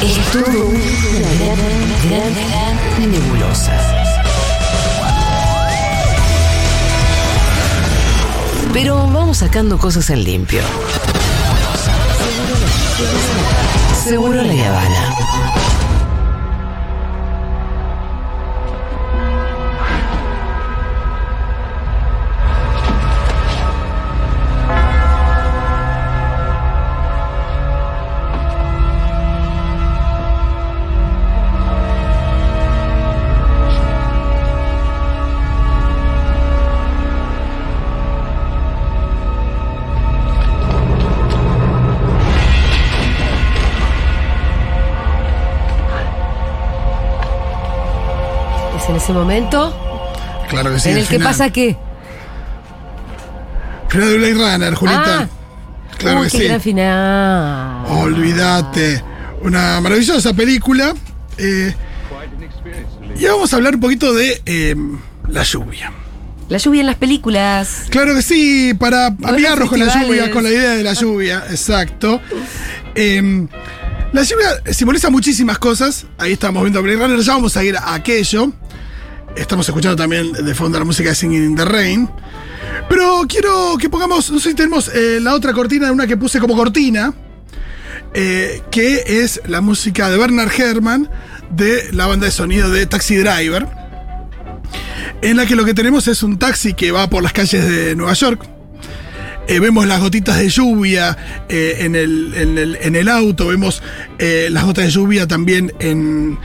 Es todo una gran, gran, gran nebulosa. Pero vamos sacando cosas en limpio. Seguro la Habana. Ese momento Claro que sí. en el que final. pasa qué. Final de Blade Runner, Julieta. Ah. claro que qué sí. gran final. Olvídate. Una maravillosa película. Eh, y vamos a hablar un poquito de eh, la lluvia. La lluvia en las películas. Claro que sí, para amigarnos con la lluvia, con la idea de la lluvia, exacto. Eh, la lluvia simboliza muchísimas cosas. Ahí estamos viendo Blade Runner, ya vamos a ir a aquello. Estamos escuchando también de fondo la música de Singing in the Rain. Pero quiero que pongamos, no sé si tenemos eh, la otra cortina, una que puse como cortina, eh, que es la música de Bernard Herrmann de la banda de sonido de Taxi Driver, en la que lo que tenemos es un taxi que va por las calles de Nueva York. Eh, vemos las gotitas de lluvia en, el, en el- en el auto, vemos las gotas de lluvia también en,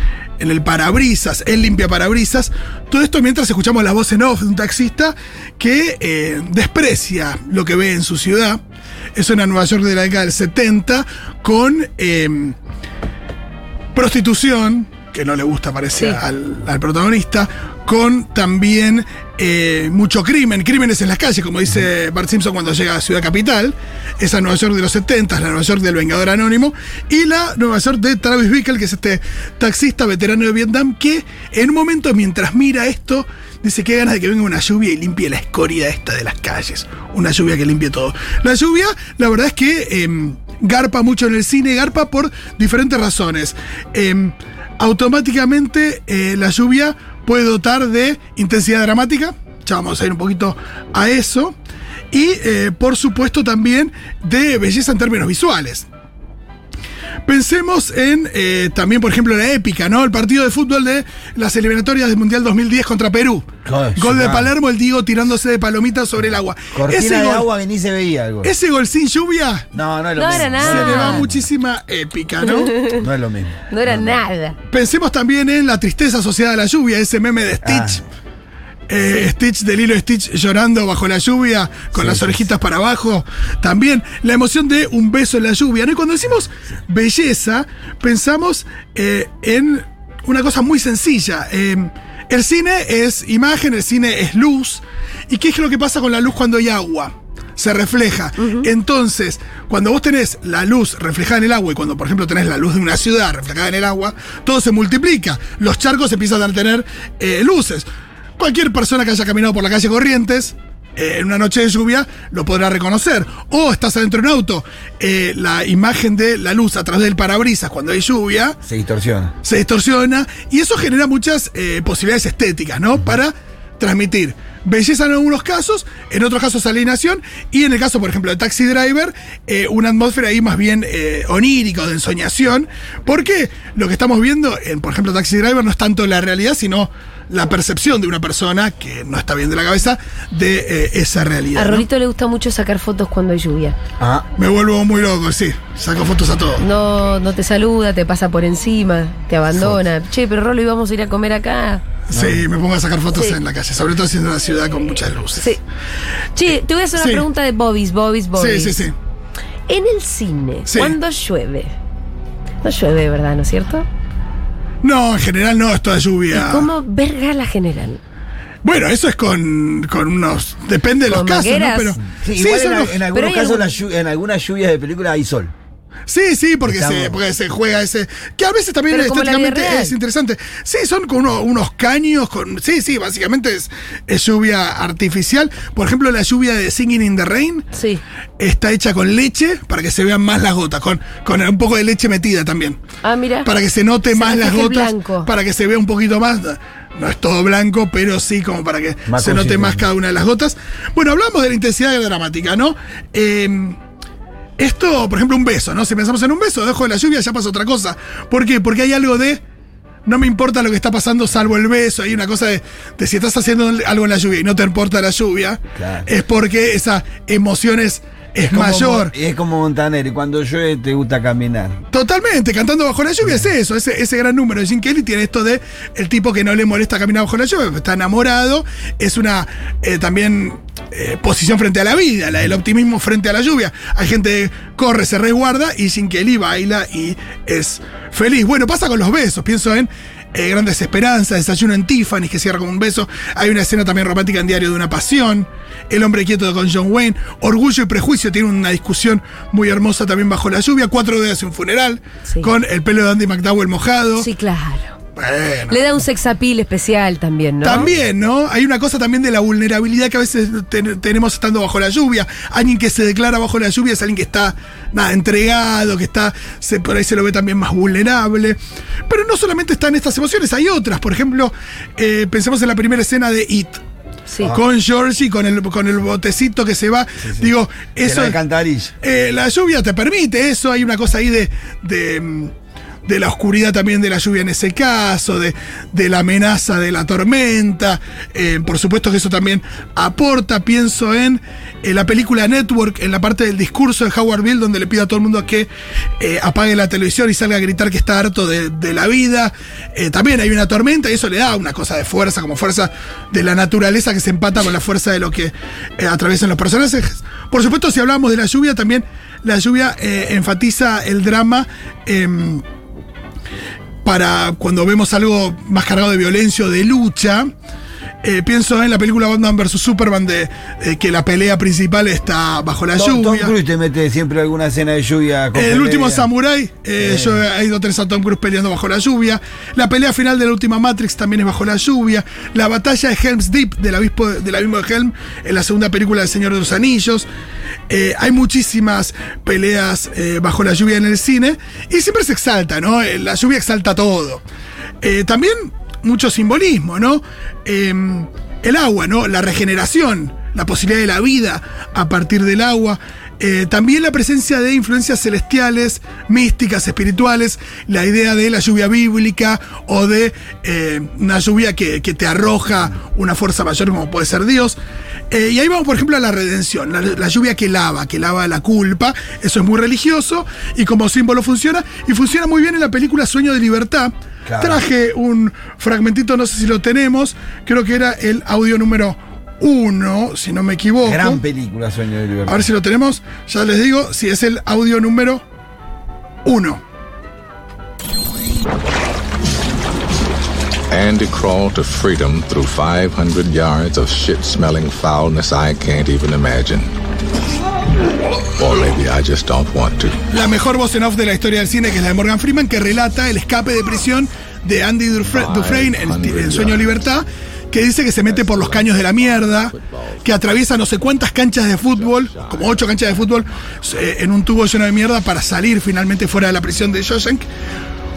en el parabrisas, él limpia parabrisas. Todo esto mientras escuchamos la voz en off de un taxista que eh, desprecia lo que ve en su ciudad. Es una Nueva York de la década del 70 con eh, prostitución, que no le gusta, parece, Sí. al, al protagonista, con también eh, mucho crimen, crímenes en las calles, como dice Bart Simpson cuando llega a Ciudad Capital, esa Nueva York de los 70, la Nueva York del Vengador Anónimo, y la Nueva York de Travis Bickle, que es este taxista veterano de Vietnam, que en un momento mientras mira esto, dice que ganas de que venga una lluvia y limpie la escoria esta de las calles, una lluvia que limpie todo. La lluvia, la verdad es que... em, garpa mucho en el cine, garpa por diferentes razones. Em, automáticamente eh, la lluvia puede dotar de intensidad dramática, ya vamos a ir un poquito a eso, y eh, por supuesto también de belleza en términos visuales. Pensemos en eh, también, por ejemplo, la épica, ¿no? El partido de fútbol de las eliminatorias del Mundial 2010 contra Perú. Joder, Gol de. Palermo, el Diego tirándose de palomitas sobre el agua. Cortina ese, de gol, agua que ni se veía algo. ese gol sin lluvia No, no es lo No mismo. era nada. se le va muchísima épica, ¿no? No es lo mismo. No era nada. Pensemos también en la tristeza asociada a la lluvia, ese meme de Stitch. Ah. Eh, Stitch del hilo Stitch llorando bajo la lluvia, con Sí, las orejitas para abajo. También la emoción de un beso en la lluvia. ¿no? Y cuando decimos belleza, pensamos eh, en una cosa muy sencilla. Eh, el cine es imagen, el cine es luz. ¿Y qué es lo que pasa con la luz cuando hay agua? Se refleja. Entonces, cuando vos tenés la luz reflejada en el agua y cuando, por ejemplo, tenés la luz de una ciudad reflejada en el agua, todo se multiplica. Los charcos empiezan a tener eh, luces. Cualquier persona que haya caminado por la calle Corrientes, eh, en una noche de lluvia, lo podrá reconocer. O estás adentro de un auto, eh, la imagen de la luz a través del parabrisas cuando hay lluvia Se distorsiona. se distorsiona y eso genera muchas eh, posibilidades estéticas, ¿no? Para transmitir belleza en algunos casos, en otros casos alienación y en el caso, por ejemplo, de Taxi Driver, eh, una atmósfera ahí más bien eh, onírica o de ensoñación, porque lo que estamos viendo en, por ejemplo, Taxi Driver no es tanto la realidad, sino la percepción de una persona que no está bien de la cabeza de eh, esa realidad. A ¿no? Rolito le gusta mucho sacar fotos cuando hay lluvia. Ah, Me vuelvo muy loco, sí, saco fotos a todo. No, no te saluda, te pasa por encima, te abandona. Che, pero Rolo, íbamos a ir a comer acá. Sí, me pongo a sacar fotos Sí. en la calle, sobre todo siendo una ciudad con muchas luces. Sí. Che, te voy a hacer una Sí. pregunta de Bobbies, Bobbies, sí, Bobbies. sí. sí. En el cine, Sí. cuando llueve. No llueve, ¿verdad? ¿No es cierto? No, en general no, es toda lluvia. ¿Y cómo verga la general? Bueno, eso es con, con unos. Depende de los ¿Con casos, ¿no? Pero. sí, sí, igual en, no- en algunos casos algún- la llu- en algunas lluvias de película hay sol. Sí, sí, porque Estamos- se, porque se juega ese. Que a veces también estéticamente es interesante. Sí, son con uno- unos caños. con Sí, sí, básicamente es, es lluvia artificial. Por ejemplo, la lluvia de Singing in the Rain Sí. está hecha con leche para que se vean más las gotas, con, con un poco de leche metida también. Ah, mira. Para que se note Se más las gotas. blanco. Para que se vea un poquito más. No es todo blanco, pero sí como para que Más se note más cada una de las gotas. Bueno, hablamos de la intensidad dramática, ¿no? Eh, esto, por ejemplo, un beso, ¿no? Si pensamos en un beso, dejo de la lluvia, ya pasa otra cosa. ¿Por qué? Porque hay algo de. No me importa lo que está pasando salvo el beso. Hay una cosa de, de si estás haciendo algo en la lluvia y no te importa la lluvia, Claro. es porque esa emoción es, como mayor. Es como Montaner, y cuando llueve te gusta caminar. Totalmente, cantando bajo la lluvia es eso, ese, ese gran número de Jim Kelly tiene esto de el tipo que no le molesta caminar bajo la lluvia, está enamorado, es una eh, también eh, posición frente a la vida, la del optimismo frente a la lluvia. Hay gente que corre, se resguarda y Jim Kelly baila y es feliz. Bueno, pasa con los besos, pienso en eh, Grandes Esperanzas, Desayuno en Tiffany, que cierra con un beso. Hay una escena también romántica en Diario de una Pasión. El hombre quieto con John Wayne. Orgullo y Prejuicio tiene una discusión muy hermosa también bajo la lluvia. Cuatro días y un funeral. Sí. Con el pelo de Andy McDowell mojado. Sí, claro. Bueno. Le da un sex appeal especial también, ¿no? También, ¿no? Hay una cosa también de la vulnerabilidad que a veces ten- tenemos estando bajo la lluvia. Alguien que se declara bajo la lluvia es alguien que está, nada, entregado, que está, se, por ahí se lo ve también más vulnerable. Pero no solamente están estas emociones, hay otras. Por ejemplo, eh, pensemos en la primera escena de It. Sí. Con Georgie, con el, con el botecito que se va. Digo, eso. la. Eh, la lluvia te permite eso, hay una cosa ahí de, de, mm, de la oscuridad también de la lluvia en ese caso, de, de la amenaza de la tormenta. Eh, por supuesto que eso también aporta, pienso en, la película Network, en la parte del discurso de Howard Bill, donde le pide a todo el mundo que eh, apague la televisión y salga a gritar que está harto de, de la vida. Eh, también hay una tormenta y eso le da una cosa de fuerza, como fuerza de la naturaleza que se empata con la fuerza de lo que atraviesan los personajes. Por supuesto, si hablamos de la lluvia, también la lluvia enfatiza el drama. Para cuando vemos algo más cargado de violencia o de lucha. Eh, pienso en la película Batman vs Superman de eh, que la pelea principal está bajo la Tom, Tom lluvia. Cruise te mete siempre alguna escena de lluvia. con el pelea. último Samurai, eh, yo he ido tres a Tom Cruise peleando bajo la lluvia. La pelea final de la última Matrix también es bajo la lluvia. La batalla de Helm's Deep del abismo, del abismo de Helm en la segunda película del Señor de los Anillos. Hay muchísimas peleas bajo la lluvia en el cine y siempre se exalta, ¿no? La lluvia exalta todo. También mucho simbolismo, ¿no? Eh, el agua, ¿no? La regeneración, la posibilidad de la vida a partir del agua. Eh, también la presencia de influencias celestiales, místicas, espirituales, la idea de la lluvia bíblica o de eh, una lluvia que, que te arroja una fuerza mayor como puede ser Dios. Eh, y ahí vamos, por ejemplo, a la redención, la, la lluvia que lava, que lava la culpa. Eso es muy religioso y como símbolo funciona. Y funciona muy bien en la película Sueño de Libertad. Claro. Traje un fragmentito, no sé si lo tenemos, creo que era el audio número uno, si no me equivoco. Gran película, Sueño de Libertad. A ver si lo tenemos. Ya les digo si es el audio número uno. Andy crawled to freedom through 500 yards of shit smelling foulness I can't even imagine. Or maybe I just don't want to. La mejor voz en off de la historia del cine, que es la de Morgan Freeman, que relata el escape de prisión de Andy Dufre- Dufresne en en Sueño de Libertad, que dice que se mete por los caños de la mierda, que atraviesa no sé cuántas canchas de fútbol, como ocho canchas de fútbol, eh, en un tubo lleno de mierda para salir finalmente fuera de la prisión de Shawshank.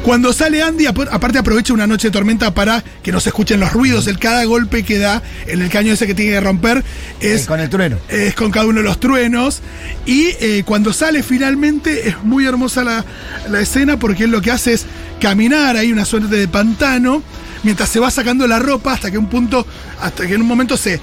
Cuando sale Andy, ap- aparte aprovecha una noche de tormenta para que no se escuchen los ruidos. El cada golpe que da en el caño ese que tiene que romper es Eh, con el trueno. es con cada uno de los truenos. Y eh, cuando sale finalmente es muy hermosa la, la escena porque él lo que hace es caminar, hay una suerte de pantano, mientras se va sacando la ropa hasta que un punto, hasta que en un momento se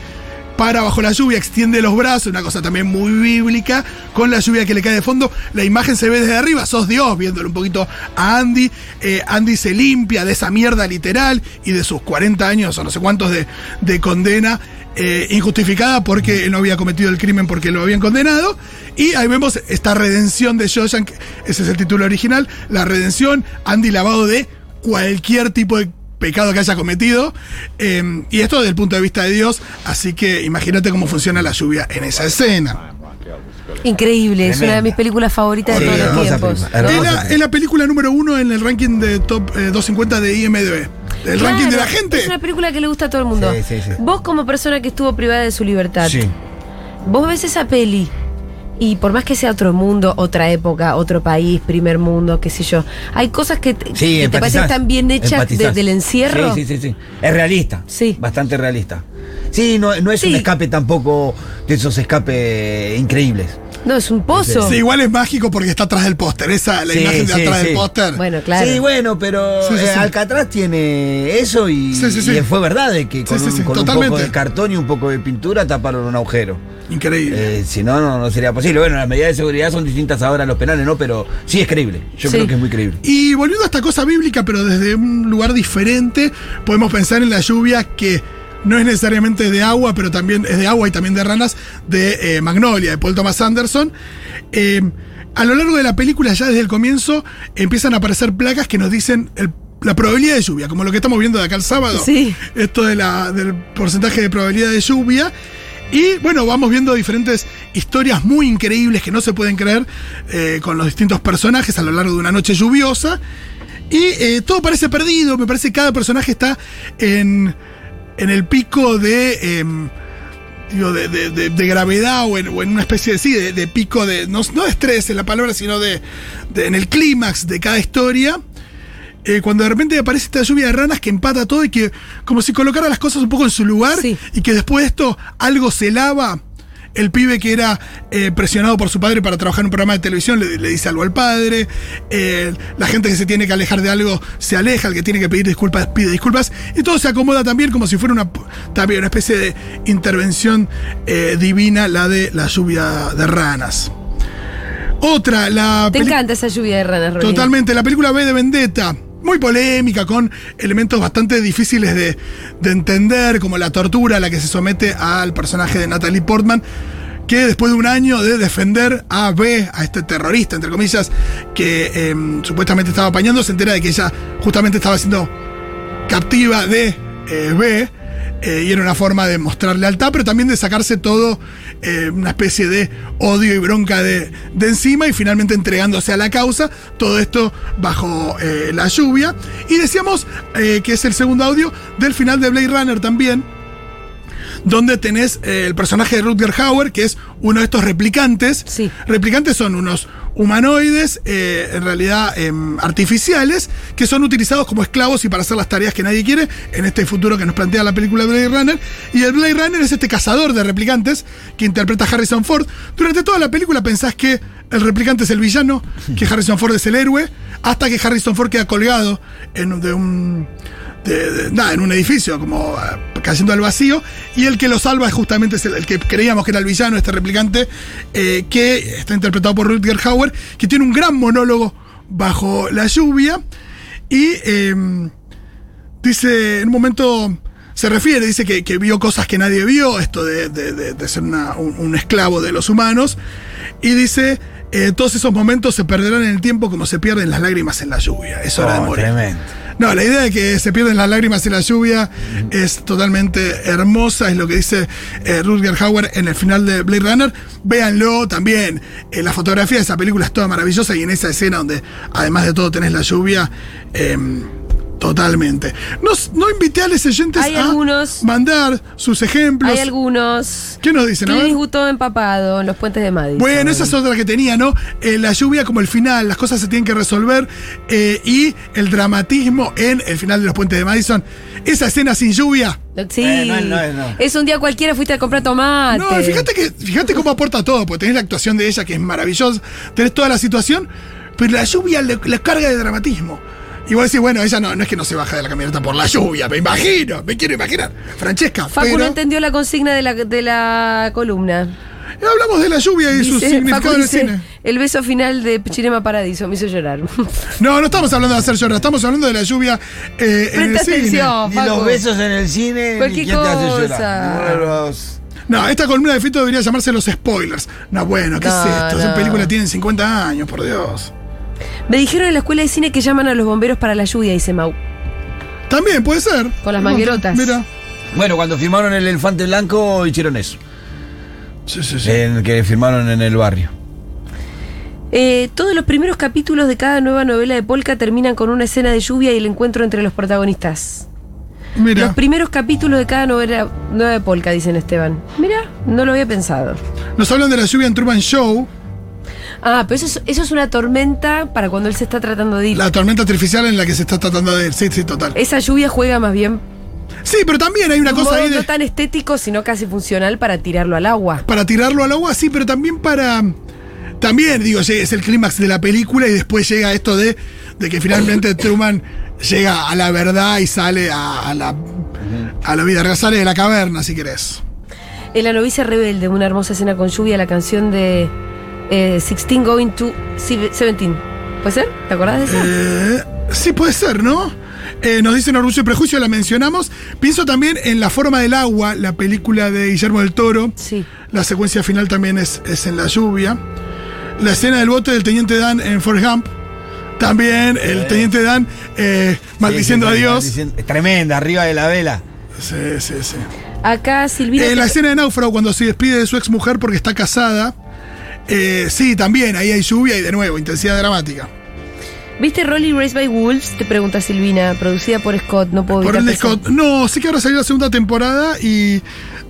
para bajo la lluvia, extiende los brazos, una cosa también muy bíblica, con la lluvia que le cae de fondo, la imagen se ve desde arriba, sos Dios viéndolo un poquito a Andy, Eh, Andy se limpia de esa mierda literal y de sus 40 años o no sé cuántos de, de condena eh, injustificada porque él no había cometido el crimen porque lo habían condenado, y ahí vemos esta redención de Shawshank, ese es el título original, la redención, Andy lavado de cualquier tipo de pecado que haya cometido. eh, y esto desde el punto de vista de Dios. Así que imagínate cómo funciona la lluvia en esa escena. Increíble, es una de mis películas favoritas Sí, de todos los tiempos. es la película número uno en el ranking de top eh, 250 de IMDB. El Claro, ranking de la gente. Es una película que le gusta a todo el mundo. Sí, sí, sí. Vos, como persona que estuvo privada de su libertad, Sí. vos ves esa peli y por más que sea otro mundo, otra época, otro país, primer mundo, qué sé yo, hay cosas que, te- Sí, que te parecen tan bien hechas de- empatizás. del encierro. Sí, sí, sí, sí. Es realista. Sí. Bastante realista. Sí, no, no es Sí. un escape tampoco de esos escapes increíbles. No, es un pozo. Sí, igual es mágico porque está atrás del póster. Esa, la Sí, imagen de sí, atrás sí. del póster. Bueno, claro. Sí, bueno, pero Sí, sí, eh, sí. Alcatraz tiene eso y, Sí, sí, sí. y fue verdad de que con, Sí, sí, un, sí, con un totalmente. poco de cartón y un poco de pintura taparon un agujero. Increíble. Eh, si no, no, no sería posible. Bueno, las medidas de seguridad son distintas ahora en los penales, ¿no? Pero sí es creíble. Yo Sí. creo que es muy creíble. Y volviendo a esta cosa bíblica, pero desde un lugar diferente, podemos pensar en la lluvia que no es necesariamente de agua, pero también es de agua y también de ranas, de eh, Magnolia, de Paul Thomas Anderson. Eh, a lo largo de la película, ya desde el comienzo, empiezan a aparecer placas que nos dicen el- la probabilidad de lluvia, como lo que estamos viendo de acá el sábado. Sí. Esto de la, del porcentaje de probabilidad de lluvia. Y bueno, vamos viendo diferentes historias muy increíbles que no se pueden creer eh, con los distintos personajes a lo largo de una noche lluviosa. Y eh, todo parece perdido, me parece que cada personaje está en, en el pico de, em, digo, de, de- de- de gravedad o en, o en una especie de, sí, de, pico de, no, no de estrés en la palabra, sino de, de- en el clímax de cada historia. Eh, cuando de repente aparece esta lluvia de ranas que empata todo y que como si colocara las cosas un poco en su lugar Sí. y que después de esto algo se lava. El pibe que era eh, presionado por su padre para trabajar en un programa de televisión le, le dice algo al padre. Eh, la gente que se tiene que alejar de algo se aleja. El que tiene que pedir disculpas pide disculpas. Y todo se acomoda también como si fuera una, también una especie de intervención eh, divina, la de la lluvia de ranas. Otra, la Te encanta esa lluvia de ranas, Rolín. Totalmente, la película B de Vendetta. Muy polémica, con elementos bastante difíciles de, de entender, como la tortura a la que se somete al personaje de Natalie Portman, que después de un año de defender a B, a este terrorista, entre comillas, que em, supuestamente estaba apañando, se entera de que ella justamente estaba siendo captiva de eh, B. eh, y era una forma de mostrar lealtad, pero también de sacarse todo, eh, una especie de odio y bronca de, de encima y finalmente entregándose a la causa. Todo esto bajo eh, la lluvia. Y decíamos que es el segundo audio del final de Blade Runner también, donde tenés el personaje de Rutger Hauer, que es uno de estos replicantes. Sí. Replicantes son unos humanoides, eh, en realidad em, artificiales, que son utilizados como esclavos y para hacer las tareas que nadie quiere en este futuro que nos plantea la película Blade Runner. Y el Blade Runner es este cazador de replicantes que interpreta Harrison Ford. Durante toda la película pensás que el replicante es el villano, que Harrison Ford es el héroe, hasta que Harrison Ford queda colgado en, de un de- de- nada, en un edificio, como ah, cayendo al vacío, y el que lo salva es justamente el, el que creíamos que era el villano, este replicante, eh, que está interpretado por Rutger Hauer, que tiene un gran monólogo bajo la lluvia, y eh, dice, en un momento se refiere, dice que, que vio cosas que nadie vio, esto de, de- ser una- un, un esclavo de los humanos, y dice, eh, todos esos momentos se perderán en el tiempo como se pierden las lágrimas en la lluvia, es hora de Oh, morir. tremendo. No, la idea de que se pierden las lágrimas en la lluvia es totalmente hermosa, es lo que dice eh, Rutger Hauer en el final de Blade Runner. Véanlo también. eh, la fotografía de esa película es toda maravillosa y en esa escena donde además de todo tenés la lluvia, em, totalmente. No, no invité a los oyentes Hay a algunos. mandar sus ejemplos. Hay algunos. ¿Qué nos dicen? Clint Eastwood empapado en los puentes de Madison. Bueno, esa es otra que tenía, ¿no? Eh, la lluvia como el final, las cosas se tienen que resolver eh, y el dramatismo en el final de los puentes de Madison. Esa escena sin lluvia. Sí. Eh, no, no, no. Es un día cualquiera fuiste a comprar tomate. No, fíjate que fíjate cómo aporta todo, porque tenés la actuación de ella que es maravillosa, tenés toda la situación, pero la lluvia le, le carga de dramatismo. Y vos decís, bueno, ella no, no es que no se baja de la camioneta por la lluvia, me imagino, me quiero imaginar. Francesca, Facu no pero entendió la consigna de la, de la columna. hablamos de la lluvia y su Dice- significado Facu en el dice, cine. el beso final de Cinema Paradiso me hizo llorar. No, no estamos hablando de hacer llorar, estamos hablando de la lluvia eh, en el Presta cine. atención, Ni Facu. los besos en el cine, Cualquier ni quién te hace llorar. Los- No, esta columna de Fito debería llamarse Los Spoilers. No, bueno, ¿qué No, es esto? no. Esa película tiene 50 años, por Dios. Me dijeron en la escuela de cine que llaman a los bomberos para la lluvia, dice Mau. También puede ser. Con las manguerotas. Mira. Bueno, cuando firmaron el elefante blanco hicieron eso. Sí, sí, sí. En que firmaron en el barrio. Eh, todos los primeros capítulos de cada nueva novela de Polka terminan con una escena de lluvia y el encuentro entre los protagonistas. Mira. Los primeros capítulos de cada novela nueva de Polka, dicen Esteban. Mira, no lo había pensado. Nos hablan de la lluvia en Truman Show, Ah, pero eso es, eso es una tormenta para cuando él se está tratando de ir. la tormenta artificial en la que se está tratando de ir. Sí, sí, total. Esa lluvia juega más bien Sí, pero también hay una un cosa modo ahí de, no tan estético, sino casi funcional para tirarlo al agua. para tirarlo al agua, sí, pero también para. También, digo, es el clímax de la película y después llega esto de, de que finalmente Truman llega a la verdad y sale a, a la, a la vida real, sale de la caverna, si querés. En La novicia rebelde, una hermosa escena con lluvia, la canción de eh, Sixteen Going to Seventeen. ¿Puede ser? ¿Te acordás de esa? Eh, sí, puede ser, ¿no? Eh, nos dicen Orgullo y Prejuicio, la mencionamos. Pienso también en La forma del agua, la película de Guillermo del Toro. Sí. La secuencia final también es, es en la lluvia. La escena del bote del Teniente Dan en Forrest Gump. También el Teniente Dan eh, maldiciendo Sí, a Dios. maldiciendo- tremenda, arriba de la vela. Sí, sí, sí. Acá Silvina. Eh, la escena de Náufrago cuando se despide de su ex mujer porque está casada. Eh, sí, también, ahí hay lluvia y de nuevo, intensidad dramática. ¿Viste Rolling Race by Wolves? Te pregunta Silvina, producida por Scott. No puedo Por el. Scott. No, sé que ahora salió la segunda temporada y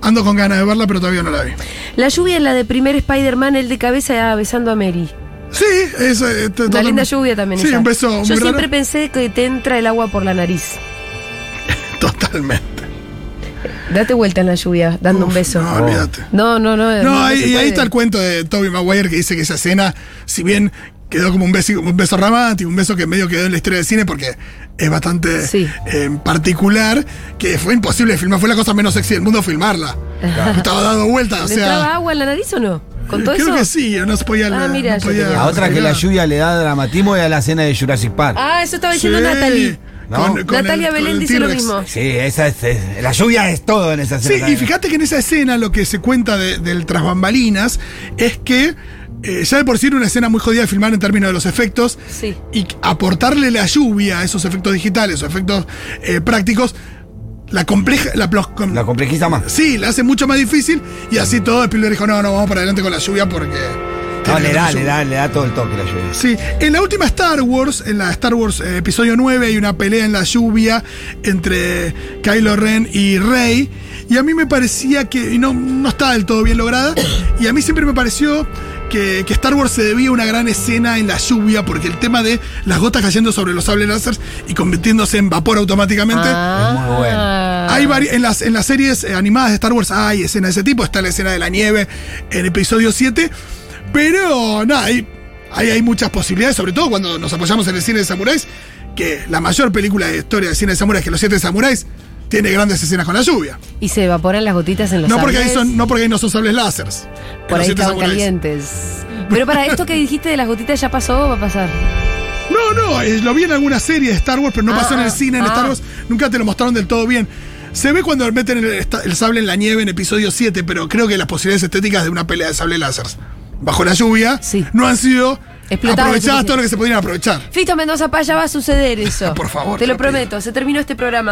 ando con ganas de verla, pero todavía no la vi. La lluvia en la de primer Spider-Man, el de cabeza besando a Mary. Sí, es eh, Una totalmente- linda lluvia también. Sí, esa. un beso Yo siempre raro. pensé que te entra el agua por la nariz. Totalmente. Date vuelta en la lluvia, dando un beso. No, olvídate. No, no, no. No, ahí, y ahí está el cuento de Toby Maguire que dice que esa escena, si bien quedó como un beso, un beso romántico, un beso que medio quedó en la historia del cine porque es bastante Sí. eh, particular, que fue imposible de filmar, fue la cosa menos sexy del mundo filmarla. Estaba dando vueltas, o ¿Le entraba sea. agua en la nariz o no? ¿Con todo creo eso? que sí, no se podía. Ah, no mira, yo podía- otra que la lluvia le da dramatismo es a la escena de Jurassic Park. Ah, eso estaba diciendo Sí, Natalie. ¿No? Natalia el- Belén el dice lo mismo. Sí, esa es, es- La lluvia es todo en esa Sí, escena. y fíjate que en esa escena lo que se cuenta de- del tras bambalinas es que eh, ya de por sí era una escena muy jodida de filmar en términos de los efectos. Sí. Y aportarle la lluvia a esos efectos digitales o efectos eh, prácticos, la compleja. La, plos- com- La complejiza más. sí, la hace mucho más difícil. Y así todo Spielberg dijo: no, no, vamos para adelante con la lluvia porque. No, le da, le lluvia". da, le da todo el toque la lluvia. Sí, en la última Star Wars, en la Star Wars eh, episodio 9, hay una pelea en la lluvia entre Kylo Ren y Rey. Y a mí me parecía que y no, no estaba del todo bien lograda. Y a mí siempre me pareció que, que Star Wars se debía a una gran escena en la lluvia, porque el tema de las gotas cayendo sobre los sables láser y convirtiéndose en vapor automáticamente. Ah. Es muy bueno. Hay vari- en, las, en las series eh, animadas de Star Wars hay escenas de ese tipo. Está la escena de la nieve en episodio 7. Pero nada, hay, hay, hay muchas posibilidades, sobre todo cuando nos apoyamos en el cine de samuráis, que la mayor película de historia de cine de samuráis, que Los Siete Samuráis, tiene grandes escenas con la lluvia. Y se evaporan las gotitas en los No porque, ahí son, no porque ahí no son sables láseres. Por ahí estaban Samuráis. calientes. Pero para esto que dijiste de las gotitas ya pasó o va a pasar. No, no, eh, lo vi en alguna serie de Star Wars, pero no Ah, pasó en el ah, cine, en ah. Star Wars. Nunca te lo mostraron del todo bien. Se ve cuando meten el, sable en la nieve en episodio 7, pero creo que las posibilidades estéticas de una pelea de sable láser bajo la lluvia Sí. no han sido Explotadas aprovechadas todo lo que se podrían aprovechar. Fito Mendoza Paya va a suceder eso. Por favor, Te lo prometo. Se terminó este programa.